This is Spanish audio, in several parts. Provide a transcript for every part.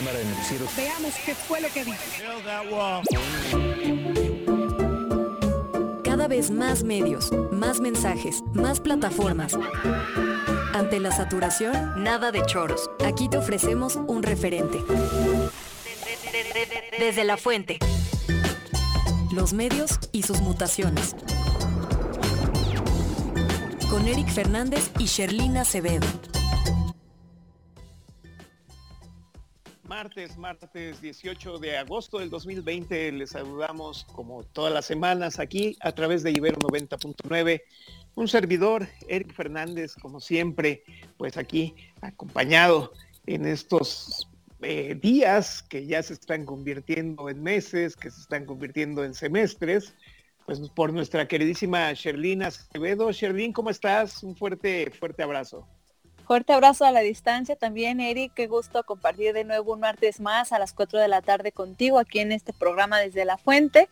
cámara de noticiero. Veamos qué fue lo que dijo. Cada vez más medios, más mensajes, más plataformas. Ante la saturación, nada de choros. Aquí te ofrecemos un referente. Desde la fuente. Los medios y sus mutaciones. Con Eric Fernández y Sherlina Acevedo. Martes, martes 18 de agosto del 2020, les saludamos como todas las semanas aquí a través de Ibero 90.9. Un servidor, Eric Fernández, como siempre, pues aquí acompañado en estos eh, días que ya se están convirtiendo en meses, que se están convirtiendo en semestres, pues por nuestra queridísima Sherlina Acevedo. Sherlin, ¿cómo estás? Un fuerte, fuerte abrazo. Fuerte abrazo a la distancia también, Eric. Qué gusto compartir de nuevo un martes más a las 4 de la tarde contigo aquí en este programa desde la fuente.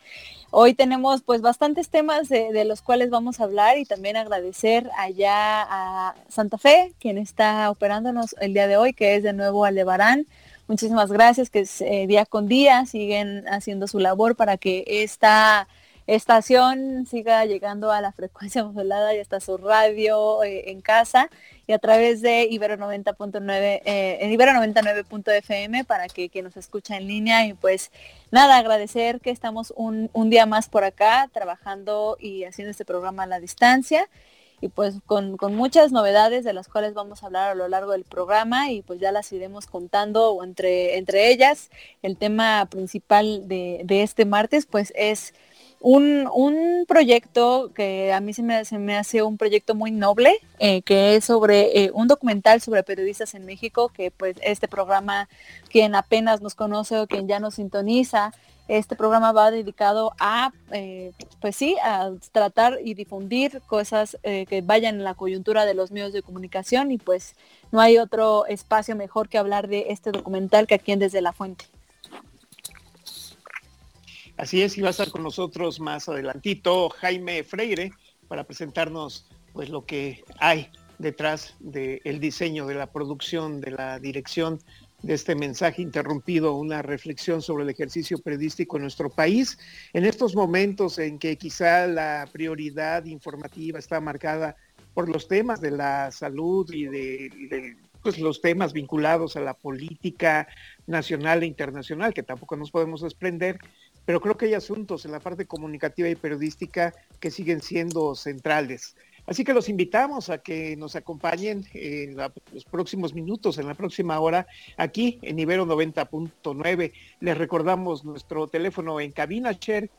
Hoy tenemos pues bastantes temas de, los cuales vamos a hablar y también agradecer allá a Santa Fe, quien está operándonos el día de hoy, que es de nuevo Aldebarán. Muchísimas gracias, que eh, día con día siguen haciendo su labor para que esta estación siga llegando a la frecuencia modulada y hasta su radio eh, en casa y a través de Ibero 90.9 eh, en Ibero 99.fm para que quien nos escucha en línea y pues nada, agradecer que estamos un, día más por acá trabajando y haciendo este programa a la distancia y pues con, muchas novedades de las cuales vamos a hablar a lo largo del programa y pues ya las iremos contando entre, entre ellas. El tema principal de, de este martes pues es un, proyecto que a mí se me, se me hace un proyecto muy noble, eh, que es sobre eh, un documental sobre periodistas en México, que pues este programa, quien apenas nos conoce o quien ya nos sintoniza, este programa va dedicado a, eh, pues sí, a tratar y difundir cosas que vayan en la coyuntura de los medios de comunicación y pues no hay otro espacio mejor que hablar de este documental que aquí en Desde la Fuente. Así es, y va a estar con nosotros más adelantito Jaime Freire para presentarnos pues lo que hay detrás del diseño, de la producción, de la dirección de este mensaje interrumpido, una reflexión sobre el ejercicio periodístico en nuestro país, en estos momentos en que quizá la prioridad informativa está marcada por los temas de la salud y de, pues, los temas vinculados a la política nacional e internacional, que tampoco nos podemos desprender, pero creo que hay asuntos en la parte comunicativa y periodística que siguen siendo centrales. Así que los invitamos a que nos acompañen en los próximos minutos, en la próxima hora, aquí en Ibero 90.9. Les recordamos nuestro teléfono en cabina, Cher,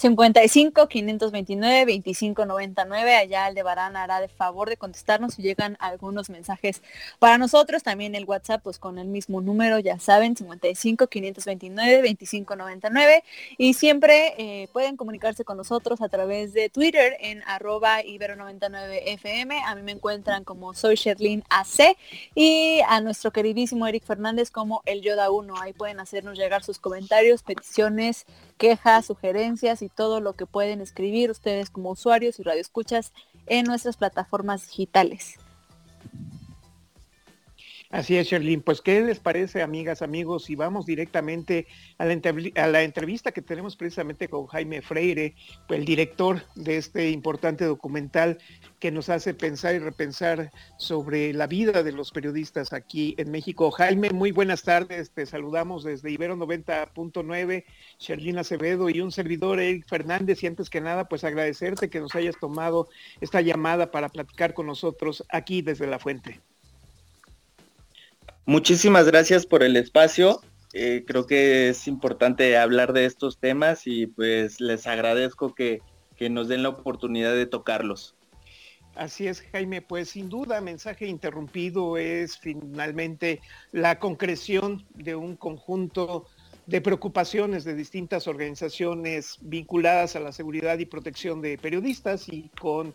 55 529 2599. Allá Aldebarán hará de favor de contestarnos si llegan algunos mensajes para nosotros. También el WhatsApp, pues con el mismo número, ya saben, 55 529 2599. Y siempre eh, pueden comunicarse con nosotros a través de Twitter en arroba ibero99fm. A mí me encuentran como soy Sherlyn AC y a nuestro queridísimo Eric Fernández como el Yoda 1. Ahí pueden hacernos llegar sus comentarios, peticiones, quejas, sugerencias y todo lo que pueden escribir ustedes como usuarios y radioescuchas en nuestras plataformas digitales. Así es, Sherlyn. Pues, ¿qué les parece, amigas, amigos? Y vamos directamente a la, entrevista que tenemos precisamente con Jaime Freire, el director de este importante documental que nos hace pensar y repensar sobre la vida de los periodistas aquí en México. Jaime, muy buenas tardes. Te saludamos desde Ibero 90.9, Sherlyn Acevedo y un servidor, Eric Fernández. Y antes que nada, pues agradecerte que nos hayas tomado esta llamada para platicar con nosotros aquí desde la fuente. Muchísimas gracias por el espacio. Eh, creo que es importante hablar de estos temas y pues les agradezco que, que nos den la oportunidad de tocarlos. Así es, Jaime, pues sin duda mensaje interrumpido es finalmente la concreción de un conjunto de preocupaciones de distintas organizaciones vinculadas a la seguridad y protección de periodistas y con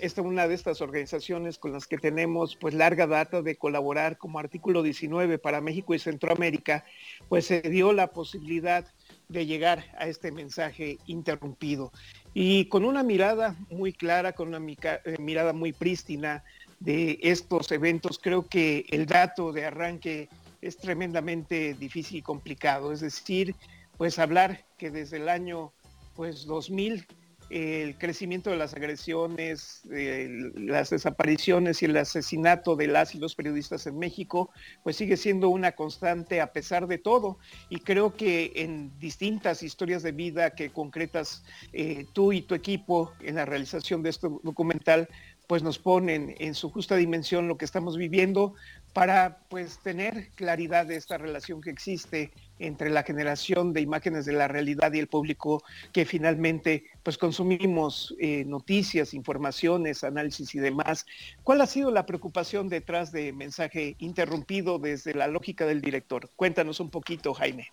esta una de estas organizaciones con las que tenemos pues larga data de colaborar como artículo 19 para México y Centroamérica, pues se dio la posibilidad de llegar a este mensaje interrumpido. Y con una mirada muy clara, con una eh, mirada muy prístina de estos eventos, creo que el dato de arranque es tremendamente difícil y complicado. Es decir, pues hablar que desde el año pues 2000 el crecimiento de las agresiones, las desapariciones y el asesinato de las y los periodistas en México, pues sigue siendo una constante a pesar de todo. Y creo que en distintas historias de vida que concretas eh, tú y tu equipo en la realización de este documental, pues nos ponen en su justa dimensión lo que estamos viviendo para pues tener claridad de esta relación que existe entre la generación de imágenes de la realidad y el público que finalmente pues consumimos eh, noticias, informaciones, análisis y demás. ¿Cuál ha sido la preocupación detrás de mensaje interrumpido desde la lógica del director? Cuéntanos un poquito, Jaime.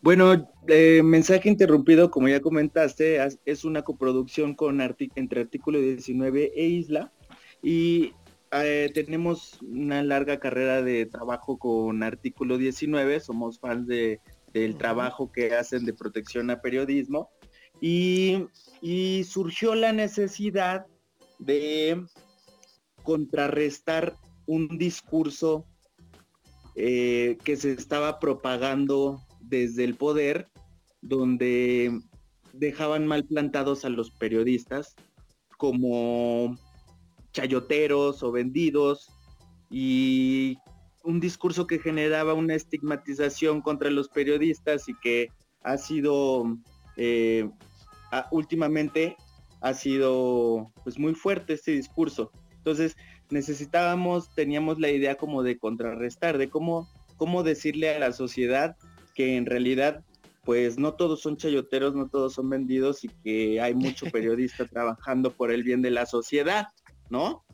Bueno, eh, mensaje interrumpido, como ya comentaste, es una coproducción con entre Artículo 19 e Isla y eh, tenemos una larga carrera de trabajo con Artículo 19, somos fans de, del trabajo que hacen de protección a periodismo y, surgió la necesidad de contrarrestar un discurso eh, que se estaba propagando desde el poder, donde dejaban mal plantados a los periodistas como chayoteros o vendidos y un discurso que generaba una estigmatización contra los periodistas y que ha sido eh, últimamente ha sido pues muy fuerte este discurso. Entonces necesitábamos, teníamos la idea como de contrarrestar, de cómo, cómo decirle a la sociedad que en realidad pues no todos son chayoteros, no todos son vendidos y que hay mucho periodista trabajando por el bien de la sociedad, ¿no?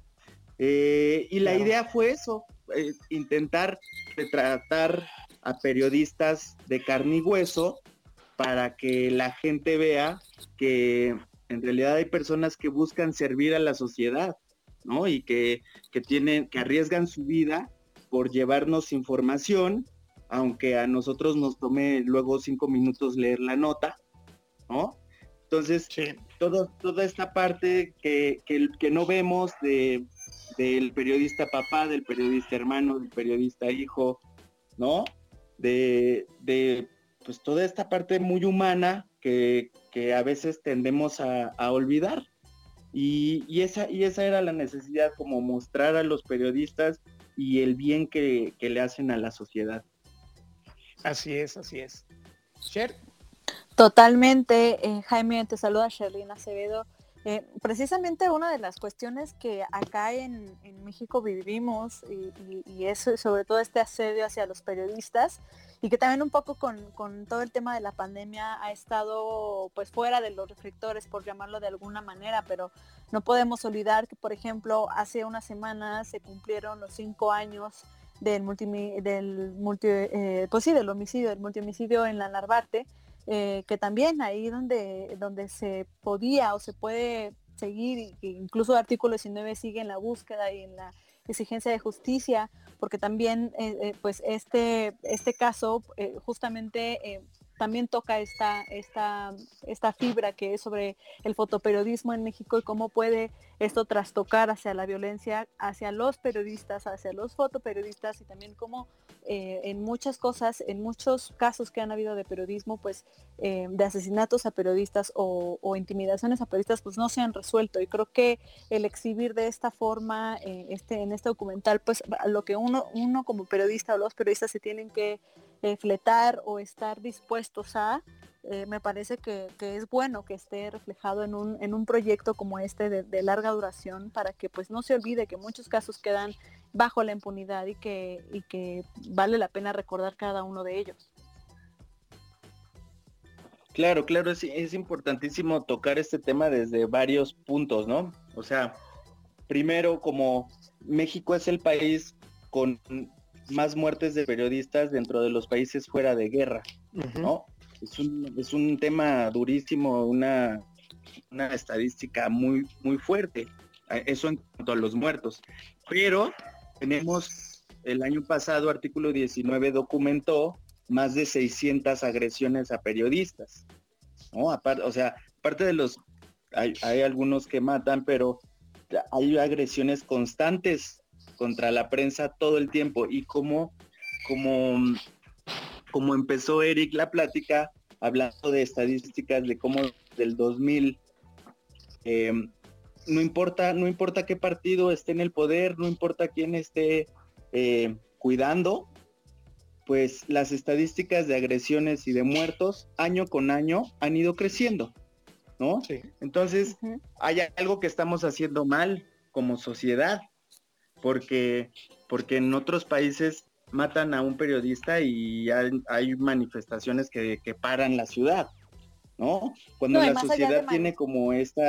Eh, y la idea fue eso, eh, intentar retratar a periodistas de carne y hueso para que la gente vea que en realidad hay personas que buscan servir a la sociedad, ¿no? Y que, que tienen, que arriesgan su vida por llevarnos información aunque a nosotros nos tome luego cinco minutos leer la nota, ¿no? Entonces, todo, toda esta parte que, que, no vemos de, del periodista papá, del periodista hermano, del periodista hijo, ¿no? De, de pues toda esta parte muy humana que, a veces tendemos a, olvidar. Y, y, esa, y esa era la necesidad, como mostrar a los periodistas y el bien que, que le hacen a la sociedad. Así es, así es. Sher. Totalmente, eh, Jaime, te saluda Sherlyn Acevedo. Eh, precisamente una de las cuestiones que acá en, México vivimos y, es sobre todo este asedio hacia los periodistas y que también un poco con, todo el tema de la pandemia ha estado pues fuera de los reflectores por llamarlo de alguna manera, pero no podemos olvidar que por ejemplo hace unas semanas se cumplieron los cinco años del multi, del multi, eh, pues sí, del homicidio, del multihomicidio en la Narvarte, eh, que también ahí donde, donde se podía o se puede seguir, incluso el artículo 19 sigue en la búsqueda y en la exigencia de justicia, porque también eh, pues este, este caso justamente también toca esta, esta, esta fibra que es sobre el fotoperiodismo en México y cómo puede esto trastocar hacia la violencia, hacia los periodistas, hacia los fotoperiodistas y también cómo eh, en muchas cosas, en muchos casos que han habido de periodismo, pues eh, de asesinatos a periodistas o, intimidaciones a periodistas, pues no se han resuelto. Y creo que el exhibir de esta forma eh, este, en este documental, pues lo que uno, uno como periodista o los periodistas se tienen que fletar o estar dispuestos a, eh, me parece que, es bueno que esté reflejado en un, en un proyecto como este de, larga duración para que pues no se olvide que muchos casos quedan bajo la impunidad y que, y que vale la pena recordar cada uno de ellos. Claro, claro, es, es importantísimo tocar este tema desde varios puntos, ¿no? O sea, primero como México es el país con más muertes de periodistas dentro de los países fuera de guerra, ¿no? Es un, es un tema durísimo, una, una estadística muy, muy fuerte, eso en cuanto a los muertos. Pero tenemos, el año pasado, artículo 19 documentó más de 600 agresiones a periodistas, ¿no? o sea, aparte de los, hay, hay algunos que matan, pero hay agresiones constantes contra la prensa todo el tiempo y como, como, como empezó Eric la plática hablando de estadísticas de cómo del 2000 em, no importa, no importa qué partido esté en el poder, no importa quién esté eh, cuidando, pues las estadísticas de agresiones y de muertos año con año han ido creciendo, ¿no? Entonces, hay algo que estamos haciendo mal como sociedad, porque, porque en otros países matan a un periodista y hay, manifestaciones que, paran la ciudad, ¿no? Cuando la sociedad tiene como esta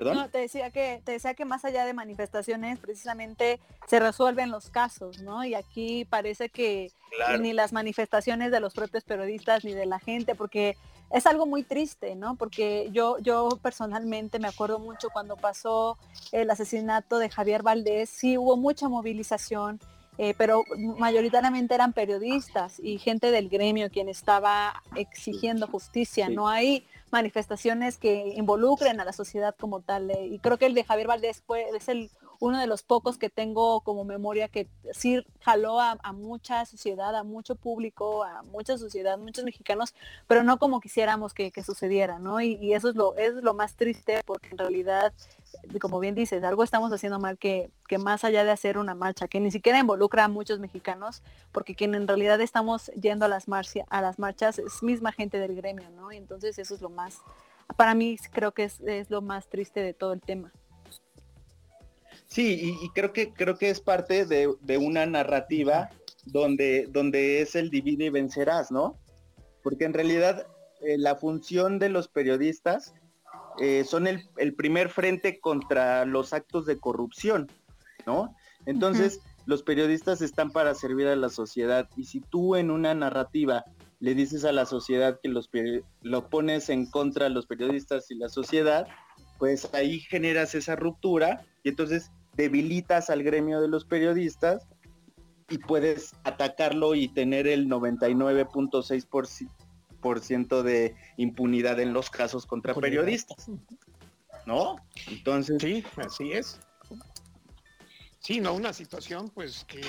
no, te decía que, te decía que más allá de manifestaciones, precisamente se resuelven los casos, ¿no? Y aquí parece que ni las manifestaciones de los propios periodistas ni de la gente, porque es algo muy triste, ¿no? Porque yo, yo personalmente me acuerdo mucho cuando pasó el asesinato de Javier Valdés, sí hubo mucha movilización, eh, pero mayoritariamente eran periodistas y gente del gremio quien estaba exigiendo justicia. No hay manifestaciones que involucren a la sociedad como tal. Eh, y creo que el de Javier Valdés fue, es el uno de los pocos que tengo como memoria que sí jaló a, mucha sociedad, a mucho público, a mucha sociedad, muchos mexicanos, pero no como quisiéramos que, sucediera, ¿no? Y, eso es lo, es lo más triste porque en realidad, como bien dices, algo estamos haciendo mal que, que más allá de hacer una marcha, que ni siquiera involucra a muchos mexicanos, porque quien en realidad estamos yendo a las, a las marchas es misma gente del gremio, ¿no? Y entonces eso es lo más, para mí creo que es, es lo más triste de todo el tema. Sí, y, creo que creo que es parte de, una narrativa donde, donde es el divide y vencerás, ¿no? Porque en realidad eh, la función de los periodistas eh, son el, primer frente contra los actos de corrupción, ¿no? Entonces, los periodistas están para servir a la sociedad y si tú en una narrativa le dices a la sociedad que los lo pones en contra de los periodistas y la sociedad, pues ahí generas esa ruptura y entonces debilitas al gremio de los periodistas y puedes atacarlo y tener el 99.6% de impunidad en los casos contra periodistas. ¿No? Entonces... Sí, así es. Sí, no, una situación pues que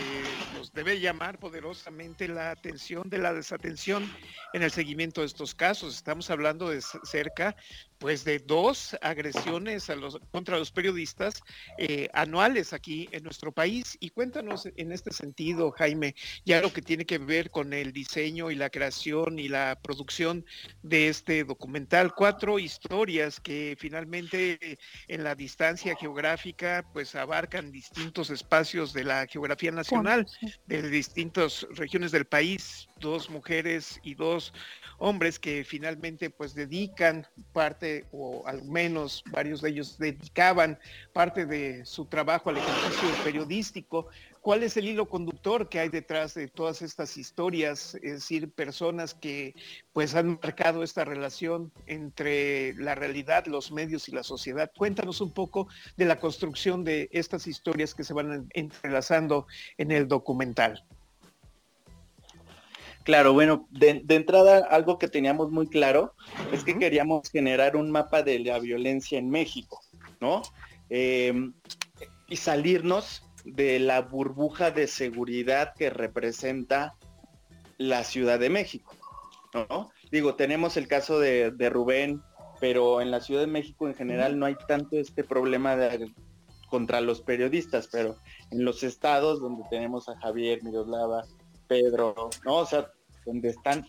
nos debe llamar poderosamente la atención de la desatención en el seguimiento de estos casos. Estamos hablando de cerca pues de dos agresiones a los, contra los periodistas eh, anuales aquí en nuestro país. Y cuéntanos en este sentido, Jaime, ya lo que tiene que ver con el diseño y la creación y la producción de este documental. Cuatro historias que finalmente en la distancia geográfica pues abarcan distintos espacios de la geografía nacional, de distintas regiones del país, dos mujeres y dos hombres que finalmente pues dedican parte o al menos varios de ellos dedicaban parte de su trabajo al ejercicio periodístico. ¿Cuál es el hilo conductor que hay detrás de todas estas historias? Es decir, personas que pues han marcado esta relación entre la realidad, los medios y la sociedad. Cuéntanos un poco de la construcción de estas historias que se van entrelazando en el documental. Claro, bueno, de, entrada algo que teníamos muy claro es que queríamos generar un mapa de la violencia en México, ¿no? Em, y salirnos de la burbuja de seguridad que representa la Ciudad de México, ¿no? Digo, tenemos el caso de, Rubén, pero en la Ciudad de México en general no hay tanto este problema contra los periodistas, pero en los estados donde tenemos a Javier, Miroslava, Pedro, ¿no? O sea, donde están,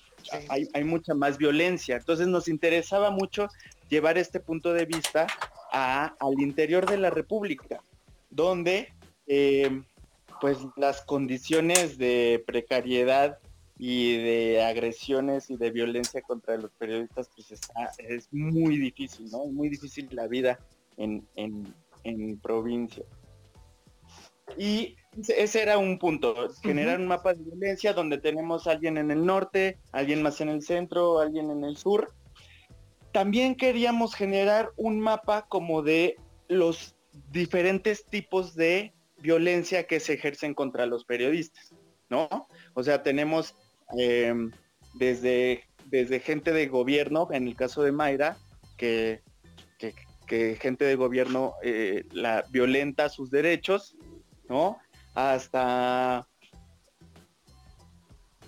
hay, mucha más violencia. Entonces nos interesaba mucho llevar este punto de vista al interior de la República, donde eh, pues las condiciones de precariedad y de agresiones y de violencia contra los periodistas, pues es muy difícil, ¿no? Muy difícil la vida en, en, en provincia. Y ese era un punto, generar un mapa de violencia donde tenemos a alguien en el norte, alguien más en el centro, alguien en el sur. También queríamos generar un mapa como de los diferentes tipos de violencia que se ejercen contra los periodistas, ¿no? O sea, tenemos em, desde, desde gente de gobierno, en el caso de Mayra, que, que gente de gobierno eh, la violenta sus derechos, ¿no? Hasta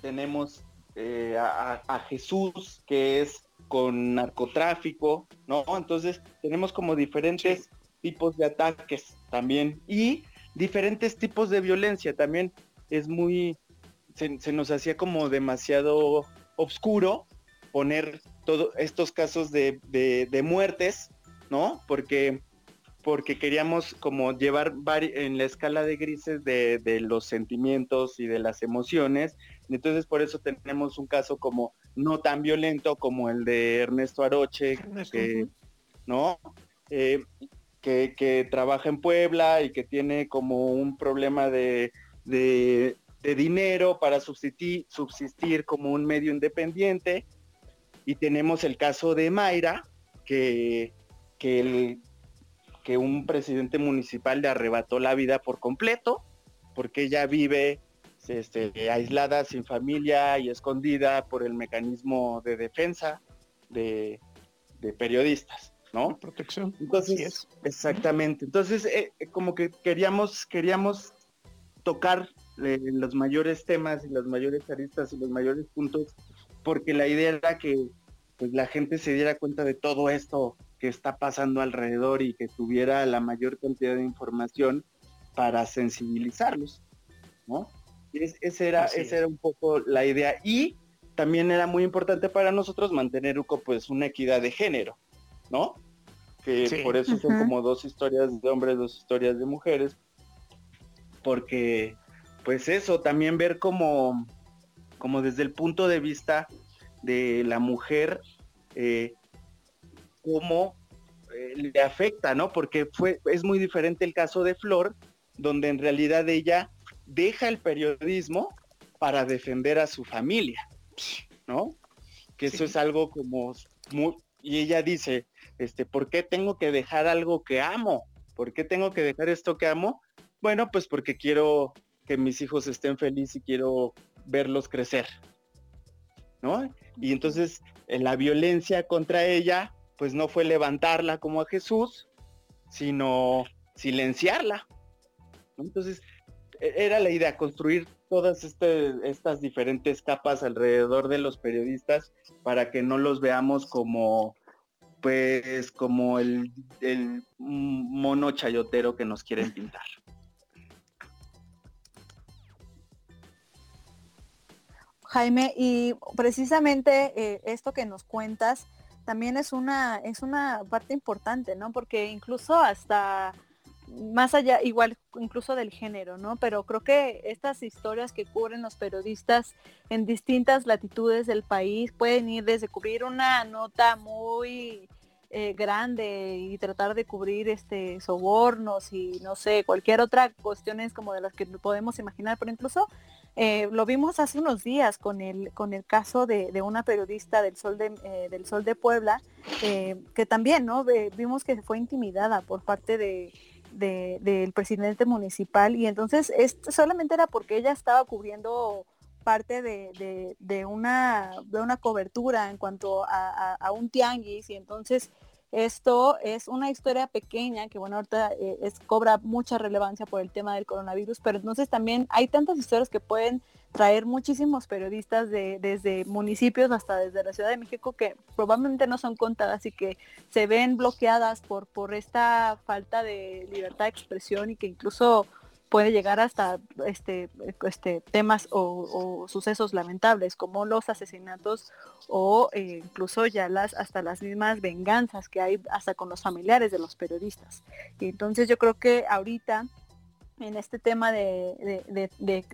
tenemos eh, a, Jesús, que es con narcotráfico, ¿no? Entonces tenemos como diferentes tipos de ataques también y diferentes tipos de violencia. También es muy, se, nos hacía como demasiado oscuro poner todos estos casos de, de, muertes, ¿no? Porque porque queríamos como llevar en la escala de grises de, de, los sentimientos y de las emociones. Entonces por eso tenemos un caso como no tan violento como el de Ernesto Aroche, que, ¿no? Eh, que, trabaja en Puebla y que tiene como un problema de, de, dinero para subsistir, subsistir como un medio independiente. Y tenemos el caso de Mayra, que, que, el, que un presidente municipal le arrebató la vida por completo, porque ella vive este, aislada, sin familia y escondida por el mecanismo de defensa de, periodistas, ¿no? Protección. Entonces, exactamente. Entonces, eh, eh, como que queríamos, queríamos tocar eh, los mayores temas y las mayores aristas y los mayores puntos, porque la idea era que pues, la gente se diera cuenta de todo esto que está pasando alrededor y que tuviera la mayor cantidad de información para sensibilizarlos, ¿no? esa era, esa era un poco la idea. Y también era muy importante para nosotros mantener pues una equidad de género, ¿no? Que por eso son como dos historias de hombres, dos historias de mujeres. Porque, pues eso, también ver como, como desde el punto de vista de la mujer, eh, cómo eh, le afecta, ¿no? Porque fue, es muy diferente el caso de Flor, donde en realidad ella deja el periodismo para defender a su familia, ¿no? Que eso es algo como muy, y ella dice, este, ¿por qué tengo que dejar algo que amo? ¿Por qué tengo que dejar esto que amo? Bueno, pues porque quiero que mis hijos estén felices y quiero verlos crecer, ¿no? Y entonces en la violencia contra ella, pues no fue levantarla como a Jesús, sino silenciarla. Entonces, e-, era la idea, construir todas este, estas diferentes capas alrededor de los periodistas para que no los veamos como pues como el, el mono chayotero que nos quieren pintar. Jaime, y precisamente eh, esto que nos cuentas también es una, es una parte importante, ¿no? Porque incluso hasta más allá, igual incluso del género, ¿no? Pero creo que estas historias que cubren los periodistas en distintas latitudes del país pueden ir desde cubrir una nota muy eh, grande y tratar de cubrir este sobornos y no sé, cualquier otra cuestiones como de las que podemos imaginar, pero incluso eh, lo vimos hace unos días con el, con el caso de, una periodista del Sol de, eh, del Sol de Puebla, que también, ¿no? vimos que fue intimidada por parte de, del presidente municipal y entonces esto solamente era porque ella estaba cubriendo parte de, una, de una cobertura en cuanto a, un tianguis y entonces esto es una historia pequeña que bueno ahorita eh, es, cobra mucha relevancia por el tema del coronavirus, pero entonces también hay tantas historias que pueden traer muchísimos periodistas de, desde municipios hasta desde la Ciudad de México que probablemente no son contadas y que se ven bloqueadas por, por esta falta de libertad de expresión y que incluso puede llegar hasta este, este temas o, sucesos lamentables como los asesinatos o eh, incluso ya las hasta las mismas venganzas que hay hasta con los familiares de los periodistas. Y entonces yo creo que ahorita en este tema de,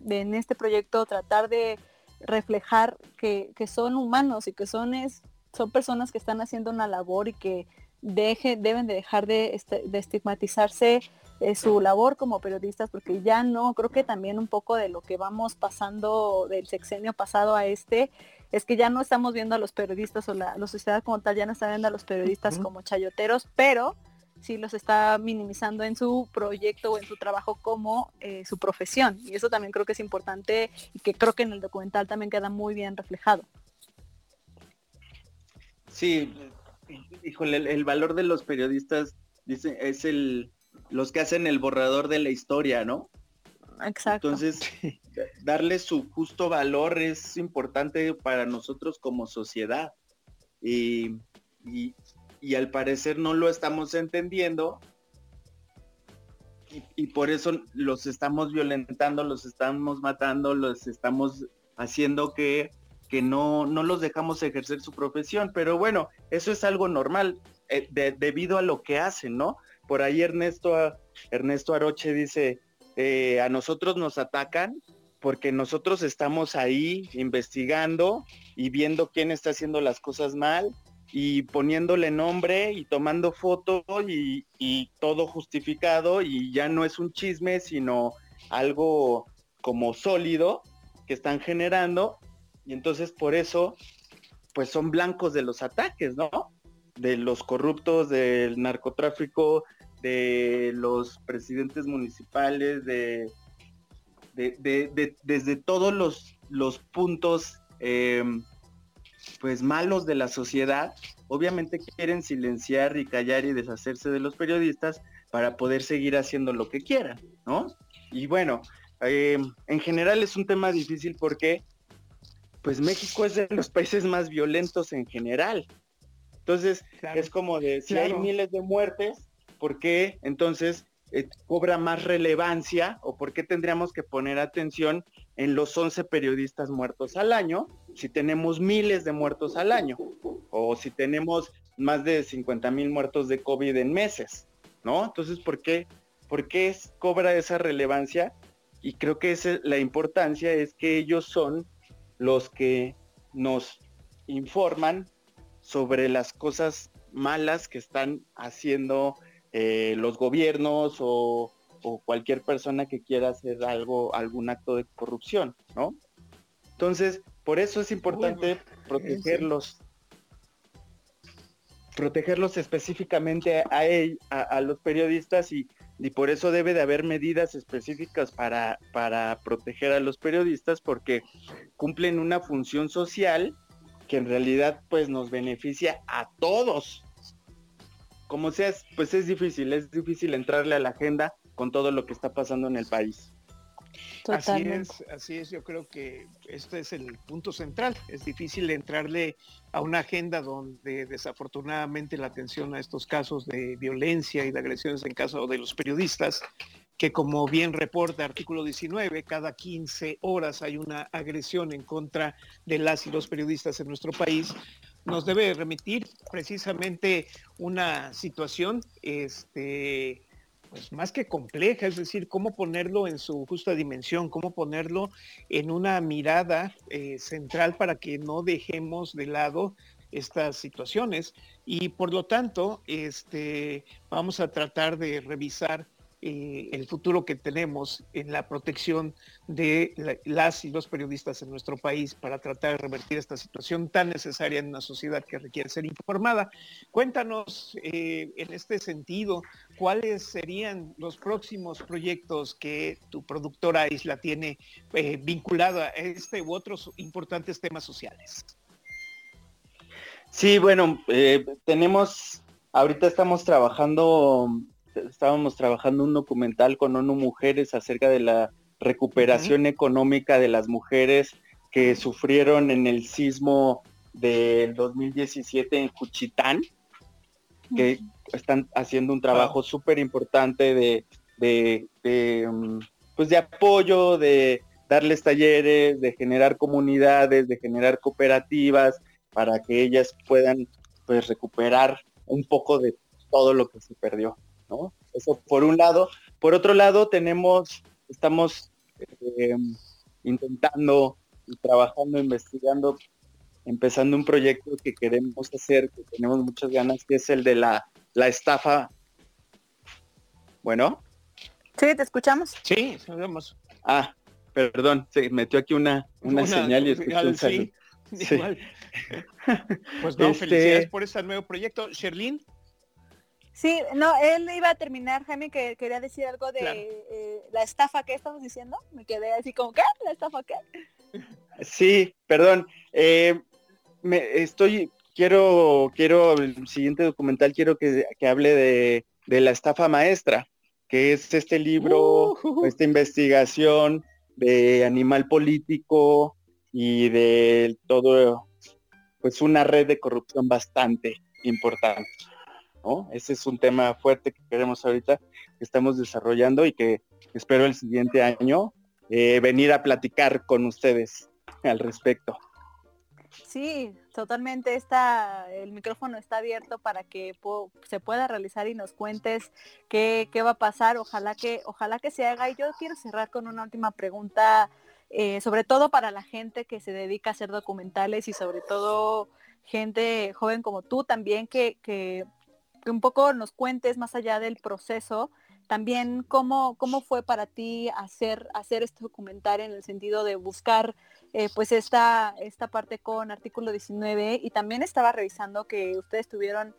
en este proyecto tratar de reflejar que, son humanos y que son, es, son personas que están haciendo una labor y que deben de dejar de, este, estigmatizarse eh, su labor como periodistas, porque ya no, creo que también un poco de lo que vamos pasando del sexenio pasado a este, es que ya no estamos viendo a los periodistas o la, la sociedad como tal, ya no está viendo a los periodistas como chayoteros, pero sí los está minimizando en su proyecto o en su trabajo como eh, su profesión. Y eso también creo que es importante y que creo que en el documental también queda muy bien reflejado. Sí, Híjole, el, valor de los periodistas dice, es el los que hacen el borrador de la historia, ¿no? Exacto. Entonces, darle su justo valor es importante para nosotros como sociedad. Y, y, al parecer no lo estamos entendiendo. Y, por eso los estamos violentando, los estamos matando, los estamos haciendo que, que no, no los dejamos ejercer su profesión. Pero bueno, eso es algo normal eh, debido a lo que hacen, ¿no? Por ahí Ernesto, Ernesto Aroche dice, eh, a nosotros nos atacan porque nosotros estamos ahí investigando y viendo quién está haciendo las cosas mal y poniéndole nombre y tomando foto y, y, todo justificado y ya no es un chisme, sino algo como sólido que están generando y entonces por eso pues son blancos de los ataques, ¿no? De los corruptos, del narcotráfico, de los presidentes municipales, de, de, desde todos los, los puntos em, pues malos de la sociedad, obviamente quieren silenciar y callar y deshacerse de los periodistas para poder seguir haciendo lo que quieran, ¿no? Y bueno, em, en general es un tema difícil porque pues México es de los países más violentos en general. Entonces, es como de si hay miles de muertes, ¿por qué entonces eh, cobra más relevancia o por qué tendríamos que poner atención en los 11 periodistas muertos al año si tenemos miles de muertos al año o si tenemos más de 50 mil muertos de COVID en meses, ¿no? Entonces, ¿por qué, por qué cobra esa relevancia? Y creo que esa, la importancia es que ellos son los que nos informan sobre las cosas malas que están haciendo eh, los gobiernos o, cualquier persona que quiera hacer algo, algún acto de corrupción, ¿no? Entonces, por eso es importante protegerlos, protegerlos específicamente a, a, los periodistas y, y, por eso debe de haber medidas específicas para, para proteger a los periodistas porque cumplen una función social que en realidad pues nos beneficia a todos, como sea, pues es difícil, es difícil entrarle a la agenda con todo lo que está pasando en el país. Así es, así es, yo creo que este es el punto central. Es difícil entrarle a una agenda donde desafortunadamente la atención a estos casos de violencia y de agresiones en caso de los periodistas, que como bien reporta artículo 19, cada 15 horas hay una agresión en contra de las y los periodistas en nuestro país, nos debe remitir precisamente una situación este, pues más que compleja, es decir, cómo ponerlo en su justa dimensión, cómo ponerlo en una mirada eh, central para que no dejemos de lado estas situaciones. Y por lo tanto este, vamos a tratar de revisar eh, el futuro que tenemos en la protección de las y los periodistas en nuestro país para tratar de revertir esta situación tan necesaria en una sociedad que requiere ser informada. Cuéntanos eh, en este sentido, ¿cuáles serían los próximos proyectos que tu productora Isla tiene eh, vinculado a este u otros importantes temas sociales? Sí, bueno, tenemos, ahorita estamos trabajando estábamos trabajando un documental con ONU Mujeres acerca de la recuperación económica de las mujeres que sufrieron en el sismo del 2017 en Juchitán, que están haciendo un trabajo súper importante de, de, mm, pues de apoyo, de darles talleres, de generar comunidades, de generar cooperativas para que ellas puedan pues recuperar un poco de todo lo que se perdió. Eso por un lado. Por otro lado, tenemos, estamos eh, intentando y trabajando, investigando, empezando un proyecto que queremos hacer, que tenemos muchas ganas, que es el de la, la estafa. Bueno. Sí, te escuchamos. Sí, sabemos. Ah, perdón, se metió aquí una, una, señal y escuché un sí, Pues no, este felicidades por este nuevo proyecto. Sherlyn. Sí, no, él iba a terminar, Jaime, que quería decir algo de eh, la estafa que estamos diciendo. Me quedé así como, ¿qué? ¿La estafa qué? Sí, perdón. Eh, me, estoy, quiero, quiero, el siguiente documental quiero que, hable de, la estafa maestra, que es este libro, esta investigación de animal político y de todo, pues una red de corrupción bastante importante. Ese es un tema fuerte que queremos ahorita, que estamos desarrollando y que espero el siguiente año eh, venir a platicar con ustedes al respecto. Sí, totalmente está, el micrófono está abierto para que se pueda realizar y nos cuentes qué, qué, va a pasar. Ojalá que, ojalá que se haga. Y yo quiero cerrar con una última pregunta, eh, sobre todo para la gente que se dedica a hacer documentales y sobre todo gente joven como tú también, que, que un poco nos cuentes más allá del proceso también cómo, cómo fue para ti hacer, hacer este documental en el sentido de buscar eh, pues esta, esta parte con artículo 19 y también estaba revisando que ustedes tuvieron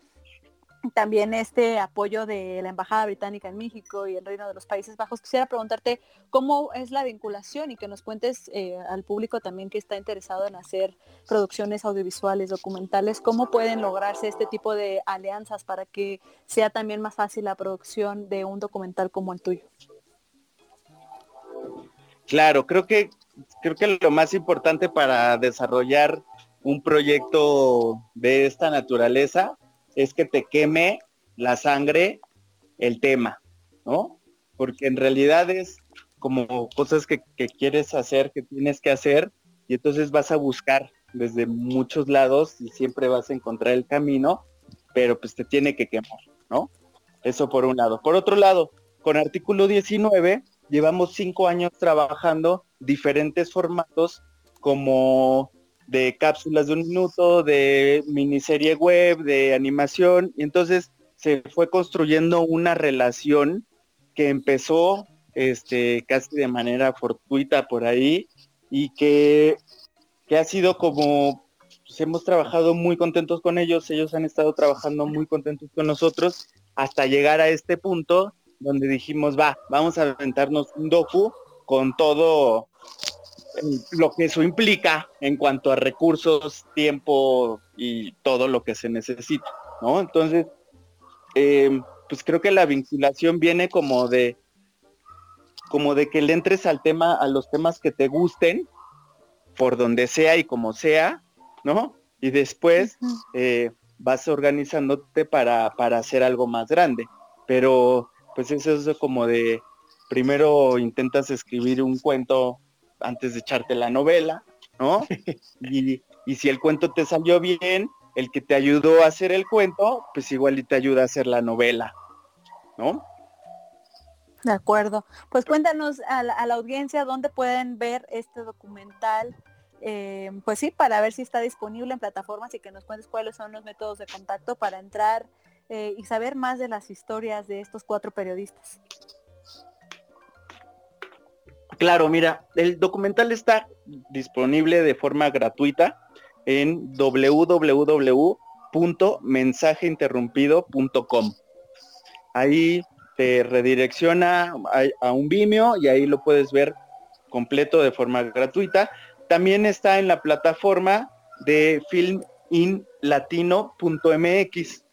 también este apoyo de la Embajada Británica en México y el Reino de los Países Bajos. Quisiera preguntarte cómo es la vinculación y que nos cuentes eh, al público también que está interesado en hacer producciones audiovisuales, documentales, cómo pueden lograrse este tipo de alianzas para que sea también más fácil la producción de un documental como el tuyo. Claro, creo que creo que lo más importante para desarrollar un proyecto de esta naturaleza es que te queme la sangre el tema, ¿no? Porque en realidad es como cosas que, quieres hacer, que tienes que hacer, y entonces vas a buscar desde muchos lados y siempre vas a encontrar el camino, pero pues te tiene que quemar, ¿no? Eso por un lado. Por otro lado, con artículo 19 llevamos cinco años trabajando diferentes formatos como de cápsulas de un minuto, de miniserie web, de animación, y entonces se fue construyendo una relación que empezó este, casi de manera fortuita por ahí y que, que ha sido como, pues, hemos trabajado muy contentos con ellos, ellos han estado trabajando muy contentos con nosotros hasta llegar a este punto donde dijimos, va, vamos a aventarnos un docu con todo lo que eso implica en cuanto a recursos, tiempo y todo lo que se necesita, ¿no? Entonces, em, pues creo que la vinculación viene como de como de que le entres al tema, a los temas que te gusten, por donde sea y como sea, ¿no? Y después eh, vas organizándote para, para hacer algo más grande. Pero pues eso es como de, primero intentas escribir un cuento antes de echarte la novela, ¿no? y, si el cuento te salió bien, el que te ayudó a hacer el cuento, pues igual y te ayuda a hacer la novela, ¿no? De acuerdo. Pues cuéntanos a la, audiencia dónde pueden ver este documental. Eh, pues sí, para ver si está disponible en plataformas y que nos cuentes cuáles son los métodos de contacto para entrar eh, y saber más de las historias de estos cuatro periodistas. Claro, mira, el documental está disponible de forma gratuita en www.mensajeinterrumpido.com. Ahí te redirecciona a, un Vimeo y ahí lo puedes ver completo de forma gratuita. También está en la plataforma de filminlatino.mx.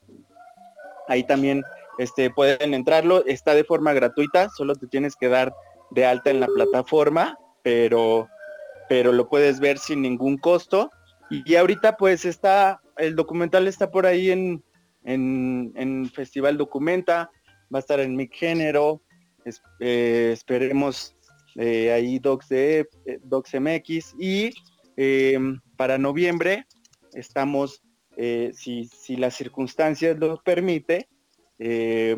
Ahí también este, pueden entrarlo. Está de forma gratuita, solo te tienes que dar de alta en la plataforma, pero, pero lo puedes ver sin ningún costo. Y, ahorita pues está, el documental está por ahí en, en, Festival Documenta, va a estar en mi género, eh, esperemos eh, ahí Docs, de, eh, Docs MX y para noviembre estamos, si, si las circunstancias lo permite, eh,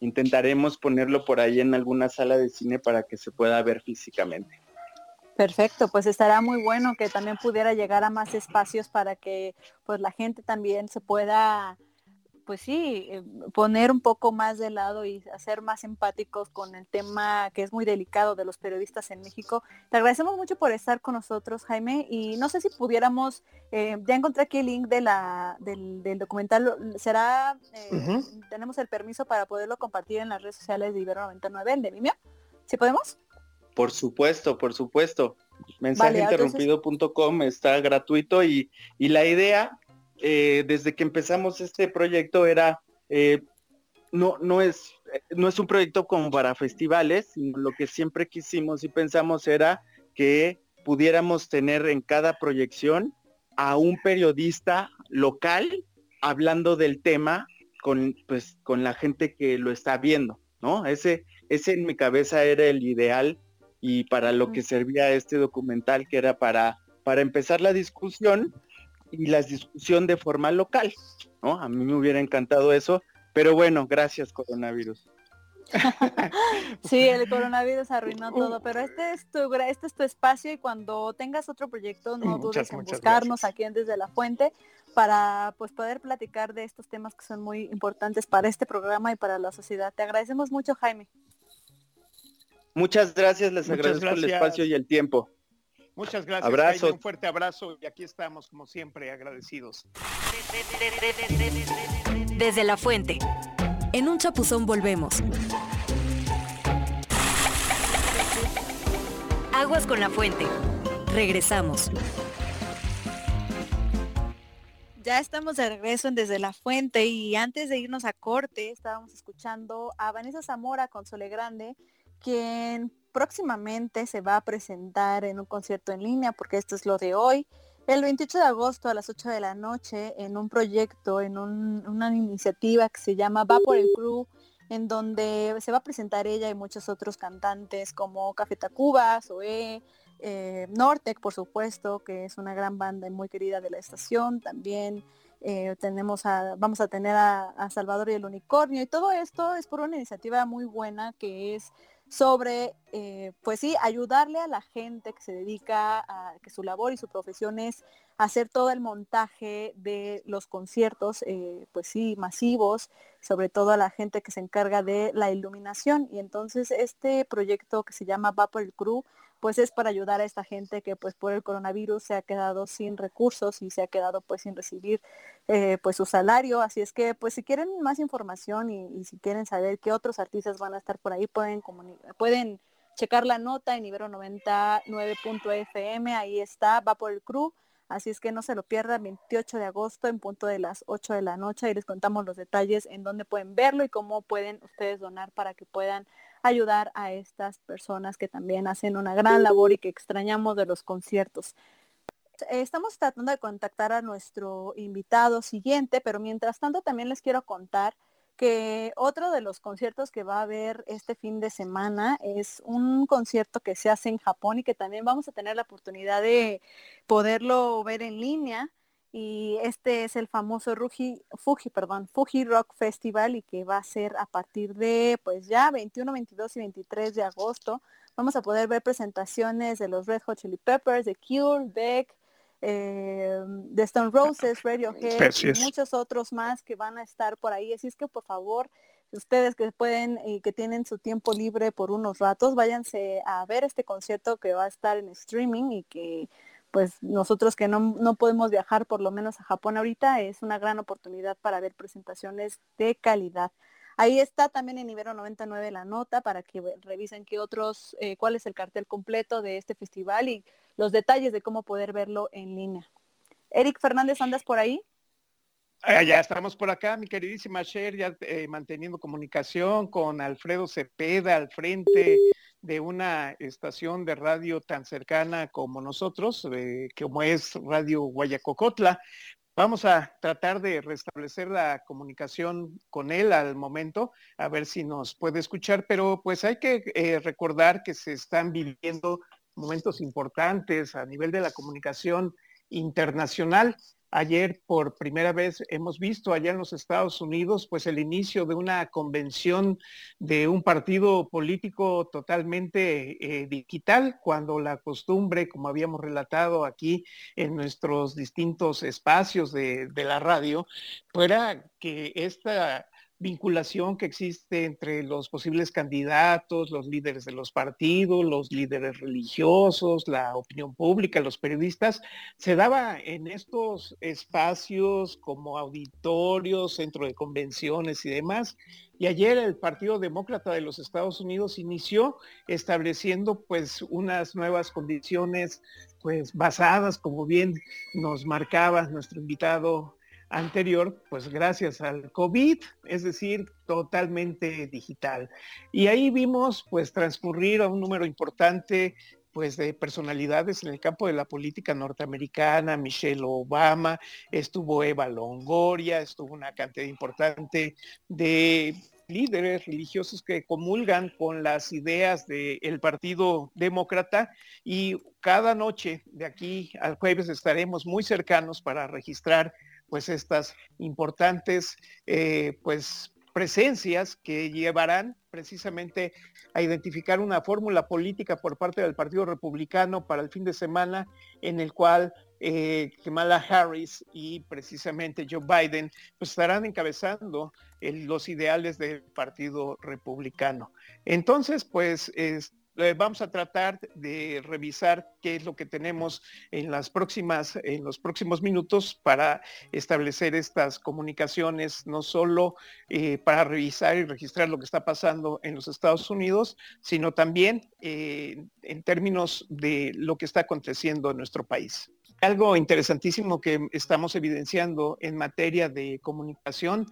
intentaremos ponerlo por ahí en alguna sala de cine para que se pueda ver físicamente. Perfecto, pues estará muy bueno que también pudiera llegar a más espacios para que pues la gente también se pueda pues sí, eh, poner un poco más de lado y hacer más empáticos con el tema que es muy delicado de los periodistas en México. Te agradecemos mucho por estar con nosotros, Jaime, y no sé si pudiéramos, eh, ya encontré aquí el link de la, del, documental, será, eh, tenemos el permiso para poderlo compartir en las redes sociales de Ibero 99, el de Vimeo, ¿sí podemos? Por supuesto, por supuesto. Mensajeinterrumpido.com está gratuito y, y la idea eh, desde que empezamos este proyecto era, eh, no, no, es, no es un proyecto como para festivales, sino lo que siempre quisimos y pensamos era que pudiéramos tener en cada proyección a un periodista local hablando del tema con, pues, con la gente que lo está viendo, ¿no? Ese, ese en mi cabeza era el ideal y para lo que servía este documental, que era para, para empezar la discusión y la discusión de forma local, ¿no? A mí me hubiera encantado eso, pero bueno, gracias coronavirus. sí, el coronavirus arruinó todo, pero este es tu este es tu espacio y cuando tengas otro proyecto no dudes en buscarnos aquí en Desde la Fuente para pues poder platicar de estos temas que son muy importantes para este programa y para la sociedad. Te agradecemos mucho, Jaime. Muchas gracias, les agradezco el espacio y el tiempo. Muchas gracias. Abrazo. un fuerte abrazo y aquí estamos como siempre agradecidos. Desde la fuente. En un chapuzón volvemos. Aguas con la fuente. Regresamos. Ya estamos de regreso en Desde la Fuente y antes de irnos a corte estábamos escuchando a Vanessa Zamora con Sole Grande, quien próximamente se va a presentar en un concierto en línea, porque esto es lo de hoy, el 28 de agosto a las 8 de la noche en un proyecto, en una iniciativa que se llama Va por el Crew, en donde se va a presentar ella y muchos otros cantantes como Café Tacuba, Zoé, eh, Nortec, por supuesto, que es una gran banda y muy querida de la estación. También eh, tenemos vamos a tener a, a Salvador y el Unicornio. Y todo esto es por una iniciativa muy buena que es sobre, eh, pues sí, ayudarle a la gente que se dedica a que su labor y su profesión es hacer todo el montaje de los conciertos, eh, pues sí, masivos, sobre todo a la gente que se encarga de la iluminación. Y entonces este proyecto que se llama Va por el Crew, pues es para ayudar a esta gente que pues por el coronavirus se ha quedado sin recursos y se ha quedado pues sin recibir eh, pues su salario. Así es que pues si quieren más información y, si quieren saber qué otros artistas van a estar por ahí, pueden pueden checar la nota en Ibero 99.fm, ahí está, va por el crew. Así es que no se lo pierdan, 28 de agosto en punto de las 8 de la noche y les contamos los detalles en dónde pueden verlo y cómo pueden ustedes donar para que puedan ayudar a estas personas que también hacen una gran labor y que extrañamos de los conciertos. Estamos tratando de contactar a nuestro invitado siguiente, pero mientras tanto también les quiero contar que otro de los conciertos que va a haber este fin de semana es un concierto que se hace en Japón y que también vamos a tener la oportunidad de poderlo ver en línea y este es el famoso Fuji, perdón, Fuji Rock Festival y que va a ser a partir de pues ya 21, 22 y 23 de agosto. Vamos a poder ver presentaciones de los Red Hot Chili Peppers, de Cure, Beck, eh, de Stone Roses, Radiohead y muchos otros más que van a estar por ahí. Así es que por favor, ustedes que pueden y que tienen su tiempo libre por unos ratos, váyanse a ver este concierto que va a estar en streaming y que pues nosotros que no, podemos viajar por lo menos a Japón ahorita, es una gran oportunidad para ver presentaciones de calidad. Ahí está también en Ibero 99 la nota para que revisen qué otros, eh, cuál es el cartel completo de este festival y los detalles de cómo poder verlo en línea. Eric Fernández, ¿andas por ahí? Ah, ya estamos por acá, mi queridísima Sher, ya eh, manteniendo comunicación con Alfredo Cepeda al frente de una estación de radio tan cercana como nosotros, eh, como es Radio Guayacocotla. Vamos a tratar de restablecer la comunicación con él al momento, a ver si nos puede escuchar, pero pues hay que eh, recordar que se están viviendo momentos importantes a nivel de la comunicación internacional. Ayer por primera vez hemos visto allá en los Estados Unidos pues el inicio de una convención de un partido político totalmente eh, digital, cuando la costumbre, como habíamos relatado aquí en nuestros distintos espacios de, de la radio, fuera que esta vinculación que existe entre los posibles candidatos, los líderes de los partidos, los líderes religiosos, la opinión pública, los periodistas, se daba en estos espacios como auditorios, centro de convenciones y demás. Y ayer el Partido Demócrata de los Estados Unidos inició estableciendo pues unas nuevas condiciones pues basadas, como bien nos marcaba nuestro invitado anterior, pues gracias al COVID, es decir, totalmente digital. Y ahí vimos pues transcurrir a un número importante pues de personalidades en el campo de la política norteamericana, Michelle Obama, estuvo Eva Longoria, estuvo una cantidad importante de líderes religiosos que comulgan con las ideas del Partido Demócrata y cada noche de aquí al jueves estaremos muy cercanos para registrar pues estas importantes eh, pues presencias que llevarán precisamente a identificar una fórmula política por parte del Partido Republicano para el fin de semana en el cual eh, Kamala Harris y precisamente Joe Biden pues estarán encabezando los ideales del Partido Republicano. Entonces, pues eh, vamos a tratar de revisar qué es lo que tenemos en las próximas, en los próximos minutos para establecer estas comunicaciones, no solo eh, para revisar y registrar lo que está pasando en los Estados Unidos, sino también eh, en términos de lo que está aconteciendo en nuestro país. Algo interesantísimo que estamos evidenciando en materia de comunicación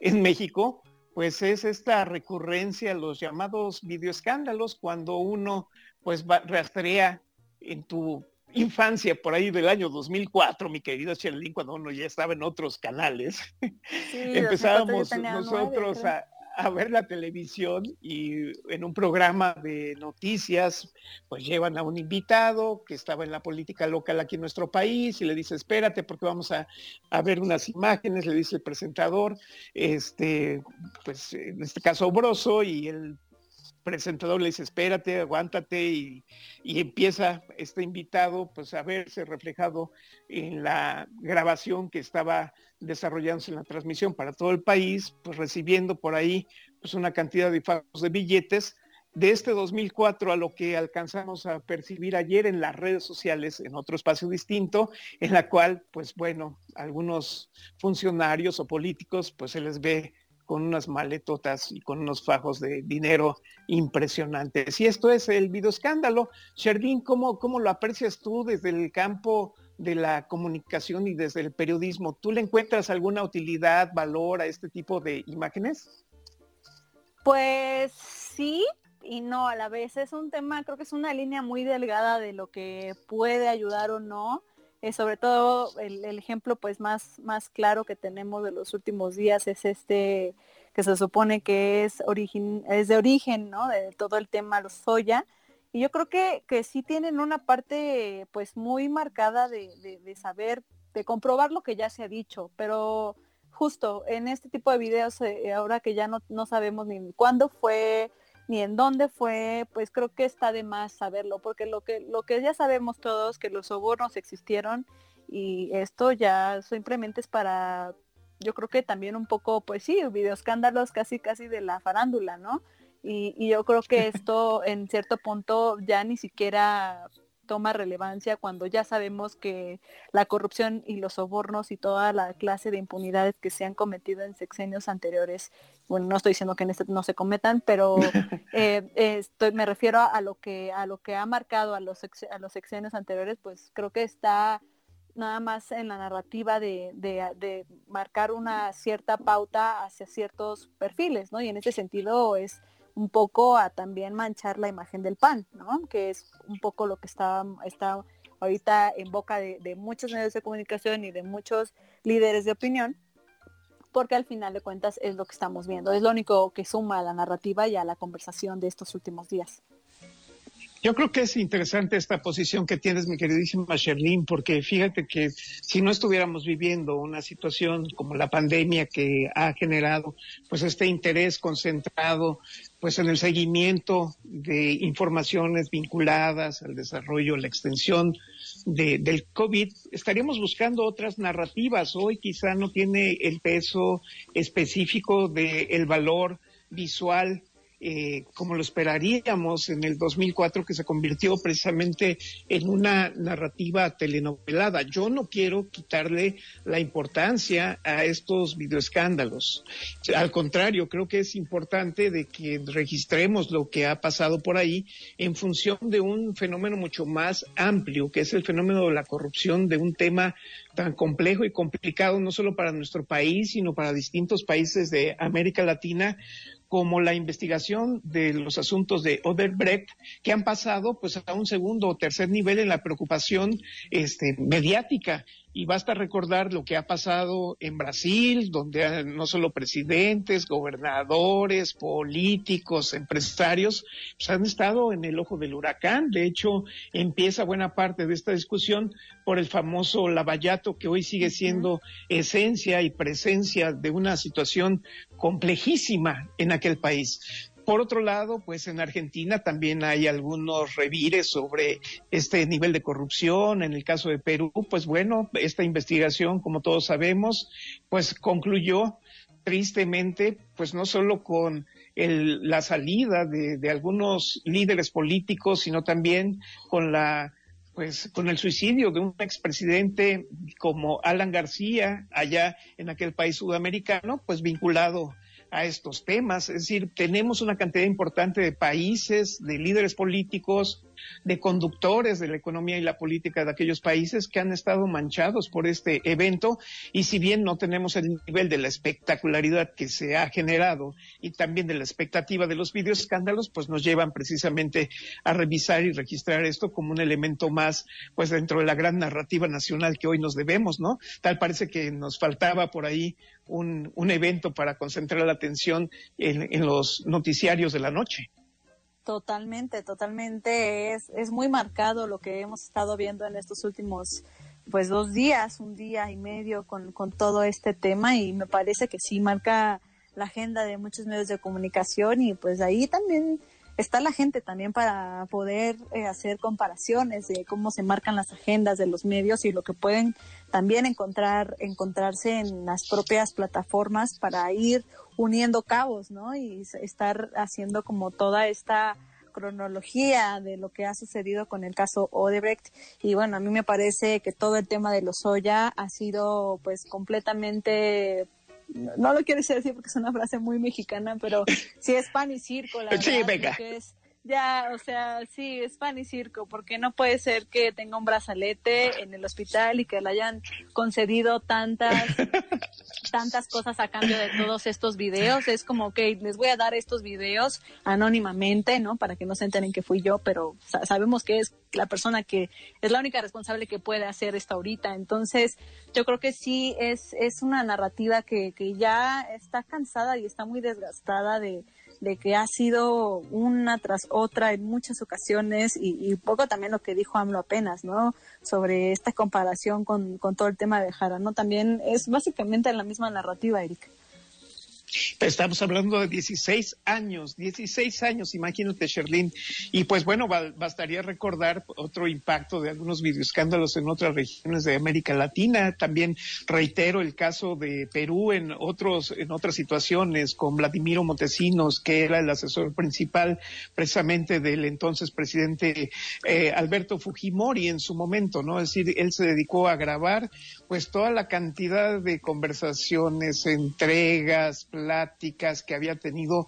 en México pues es esta recurrencia a los llamados videoescándalos cuando uno pues rastrea en tu infancia por ahí del año 2004, mi querido Sherlyn, cuando uno ya estaba en otros canales, empezábamos nosotros a, a ver la televisión y en un programa de noticias, pues llevan a un invitado que estaba en la política local aquí en nuestro país y le dice, espérate porque vamos a, ver unas imágenes, le dice el presentador, este, pues en este caso Broso y el presentador le dice, espérate, aguántate y, y, empieza este invitado pues a verse reflejado en la grabación que estaba desarrollándose en la transmisión para todo el país, pues recibiendo por ahí pues una cantidad de de billetes. De este 2004 a lo que alcanzamos a percibir ayer en las redes sociales, en otro espacio distinto, en la cual, pues bueno, algunos funcionarios o políticos, pues se les ve con unas maletotas y con unos fajos de dinero impresionantes. Y esto es el videoescándalo. Sherdín, ¿cómo, ¿cómo lo aprecias tú desde el campo de la comunicación y desde el periodismo, ¿tú le encuentras alguna utilidad, valor a este tipo de imágenes? Pues sí y no a la vez. Es un tema, creo que es una línea muy delgada de lo que puede ayudar o no. Eh, sobre todo el, ejemplo pues más, más claro que tenemos de los últimos días es este que se supone que es, origen, es de origen, ¿no? De todo el tema los soya y yo creo que, que sí tienen una parte pues muy marcada de, de, saber, de comprobar lo que ya se ha dicho, pero justo en este tipo de videos, eh, ahora que ya no, no sabemos ni cuándo fue, ni en dónde fue, pues creo que está de más saberlo, porque lo que, lo que ya sabemos todos, que los sobornos existieron y esto ya simplemente es para, yo creo que también un poco, pues sí, videoescándalos casi casi de la farándula, ¿no? Y, yo creo que esto en cierto punto ya ni siquiera toma relevancia cuando ya sabemos que la corrupción y los sobornos y toda la clase de impunidades que se han cometido en sexenios anteriores, bueno, no estoy diciendo que en este no se cometan, pero eh, estoy, me refiero a, lo que a lo que ha marcado a los, a los sexenios anteriores, pues creo que está nada más en la narrativa de, de, de, marcar una cierta pauta hacia ciertos perfiles, ¿no? Y en ese sentido es un poco a también manchar la imagen del PAN, ¿no? Que es un poco lo que está, está ahorita en boca de, muchos medios de comunicación y de muchos líderes de opinión, porque al final de cuentas es lo que estamos viendo, es lo único que suma a la narrativa y a la conversación de estos últimos días. Yo creo que es interesante esta posición que tienes, mi queridísima Sherlyn, porque fíjate que si no estuviéramos viviendo una situación como la pandemia que ha generado pues este interés concentrado pues en el seguimiento de informaciones vinculadas al desarrollo, la extensión del COVID, estaríamos buscando otras narrativas. Hoy quizá no tiene el peso específico del valor visual eh, como lo esperaríamos en el 2004, que se convirtió precisamente en una narrativa telenovelada. Yo no quiero quitarle la importancia a estos videoescándalos. Al contrario, creo que es importante de que registremos lo que ha pasado por ahí en función de un fenómeno mucho más amplio, que es el fenómeno de la corrupción, de un tema tan complejo y complicado, no solo para nuestro país, sino para distintos países de América Latina, como la investigación de los asuntos de Odebrecht, que han pasado pues a un segundo o tercer nivel en la preocupación este, mediática y basta recordar lo que ha pasado en Brasil, donde no solo presidentes, gobernadores, políticos, empresarios, pues han estado en el ojo del huracán. De hecho, empieza buena parte de esta discusión por el famoso lavallato que hoy sigue siendo esencia y presencia de una situación complejísima en aquel país. Por otro lado, pues en Argentina también hay algunos revires sobre este nivel de corrupción. En el caso de Perú, pues bueno, esta investigación, como todos sabemos, pues concluyó tristemente, pues no solo con la salida de, de algunos líderes políticos, sino también con la pues con el suicidio de un expresidente como Alan García allá en aquel país sudamericano, pues vinculado a estos temas. Es decir, tenemos una cantidad importante de países, de líderes políticos, de conductores de la economía y la política de aquellos países que han estado manchados por este evento y si bien no tenemos el nivel de la espectacularidad que se ha generado y también de la expectativa de los videoescándalos, pues nos llevan precisamente a revisar y registrar esto como un elemento más pues dentro de la gran narrativa nacional que hoy nos debemos, ¿no? Tal parece que nos faltaba por ahí un, un evento para concentrar la atención en los noticiarios de la noche. Totalmente, totalmente. Es, es muy marcado lo que hemos estado viendo en estos últimos pues dos días, un día y medio con, con todo este tema y me parece que sí marca la agenda de muchos medios de comunicación y pues ahí también está la gente también para poder eh, hacer comparaciones de cómo se marcan las agendas de los medios y lo que pueden también encontrar encontrarse en las propias plataformas para ir uniendo cabos, ¿no? Y estar haciendo como toda esta cronología de lo que ha sucedido con el caso Odebrecht y bueno, a mí me parece que todo el tema de los Oya ha sido pues completamente no lo quiero decir porque es una frase muy mexicana, pero sí es pan y circo, la sí, venga. Es, ya, o sea, sí, es pan y circo, porque no puede ser que tenga un brazalete en el hospital y que le hayan concedido tantas, tantas cosas a cambio de todos estos videos. Es como que les voy a dar estos videos anónimamente, ¿no? Para que no se enteren que fui yo, pero sabemos que es la persona que es la única responsable que puede hacer esto ahorita. Entonces, yo creo que sí es, es una narrativa que, que ya está cansada y está muy desgastada de, de que ha sido una tras otra en muchas ocasiones y, y poco también lo que dijo AMLO apenas, ¿no? Sobre esta comparación con, con todo el tema de Jara, ¿no? También es básicamente la misma narrativa, Erika. Estamos hablando de 16 años, 16 años, imagínate, Sherlyn. Y pues bueno, bastaría recordar otro impacto de algunos videoescándalos en otras regiones de América Latina. También reitero el caso de Perú en otros, en otras situaciones con Vladimiro Montesinos, que era el asesor principal precisamente del entonces presidente eh, Alberto Fujimori en su momento, ¿no? Es decir, él se dedicó a grabar pues toda la cantidad de conversaciones, entregas, pláticas que había tenido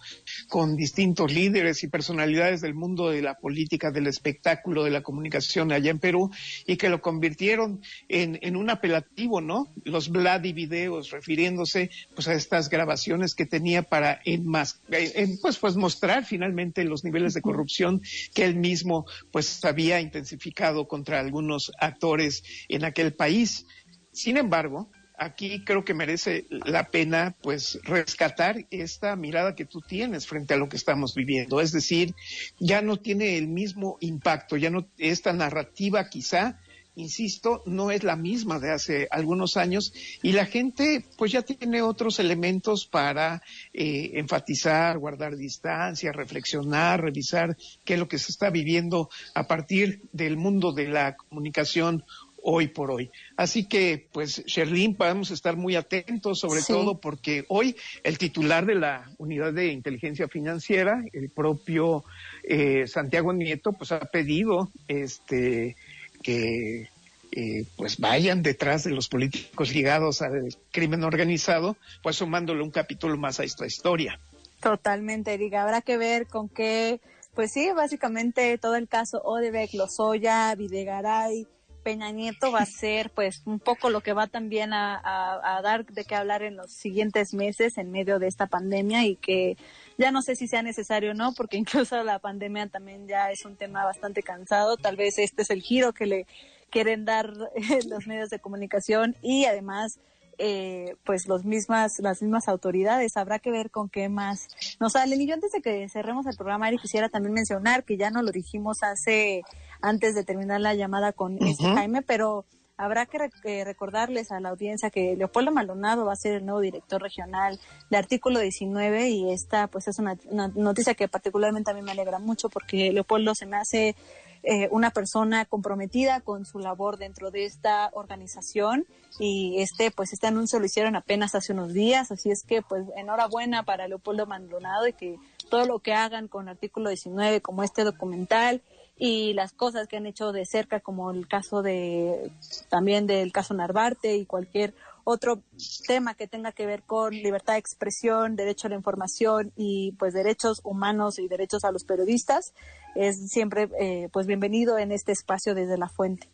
con distintos líderes y personalidades del mundo de la política, del espectáculo, de la comunicación allá en Perú y que lo convirtieron en, en un apelativo, ¿no? Los Vladi videos, refiriéndose pues a estas grabaciones que tenía para en más, en, pues, pues mostrar finalmente los niveles de corrupción que él mismo pues había intensificado contra algunos actores en aquel país. Sin embargo, aquí creo que merece la pena pues rescatar esta mirada que tú tienes frente a lo que estamos viviendo. Es decir, ya no tiene el mismo impacto, ya no esta narrativa quizá insisto, no es la misma de hace algunos años y la gente pues ya tiene otros elementos para eh, enfatizar, guardar distancia, reflexionar, revisar qué es lo que se está viviendo a partir del mundo de la comunicación hoy por hoy. Así que, pues, Sherlyn, podemos estar muy atentos, sobre todo porque hoy el titular de la unidad de inteligencia financiera, el propio eh, Santiago Nieto, pues ha pedido este que eh, pues vayan detrás de los políticos ligados al crimen organizado, pues sumándole un capítulo más a esta historia. Totalmente, Erika. Habrá que ver con qué, pues sí, básicamente todo el caso Odebrecht, Lozoya, Videgaray, Peña Nieto va a ser pues un poco lo que va también a, dar de qué hablar en los siguientes meses en medio de esta pandemia y que ya no sé si sea necesario o no, porque incluso la pandemia también ya es un tema bastante cansado. Tal vez este es el giro que le quieren dar los medios de comunicación y además eh, pues los mismas, las mismas autoridades. Habrá que ver con qué más nos salen. Y yo antes de que cerremos el programa, Ari, quisiera también mencionar que ya no lo dijimos hace, antes de terminar la llamada con este Jaime, pero habrá que eh, recordarles a la audiencia que Leopoldo Maldonado va a ser el nuevo director regional de Artículo 19 y esta pues es una, una noticia que particularmente a mí me alegra mucho porque Leopoldo se me hace eh, una persona comprometida con su labor dentro de esta organización y este pues este anuncio lo hicieron apenas hace unos días, así es que pues enhorabuena para Leopoldo Maldonado y que todo lo que hagan con artículo 19 como este documental y las cosas que han hecho de cerca como el caso de también del caso Narvarte y cualquier otro tema que tenga que ver con libertad de expresión, derecho a la información y pues derechos humanos y derechos a los periodistas, es siempre eh, pues bienvenido en este espacio desde la fuente.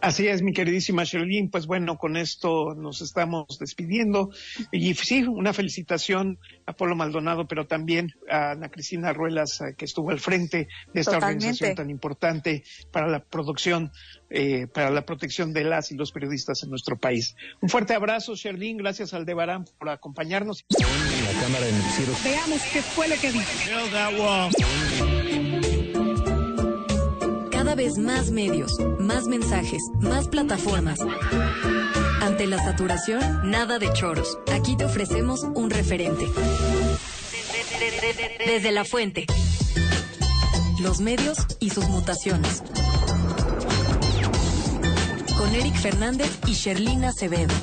Así es, mi queridísima Sherlyn. Pues bueno, con esto nos estamos despidiendo. Y sí, una felicitación a Polo Maldonado, pero también a Ana Cristina Ruelas, eh, que estuvo al frente de esta organización tan importante para la producción, eh, para la protección de las y los periodistas en nuestro país. Un fuerte abrazo, Sherlyn. Gracias al Debarán por acompañarnos. Veamos qué fue lo que dijo vez más medios, más mensajes, más plataformas. Ante la saturación, nada de choros. Aquí te ofrecemos un referente. Desde la fuente. Los medios y sus mutaciones. Con Eric Fernández y Sherlina Acevedo.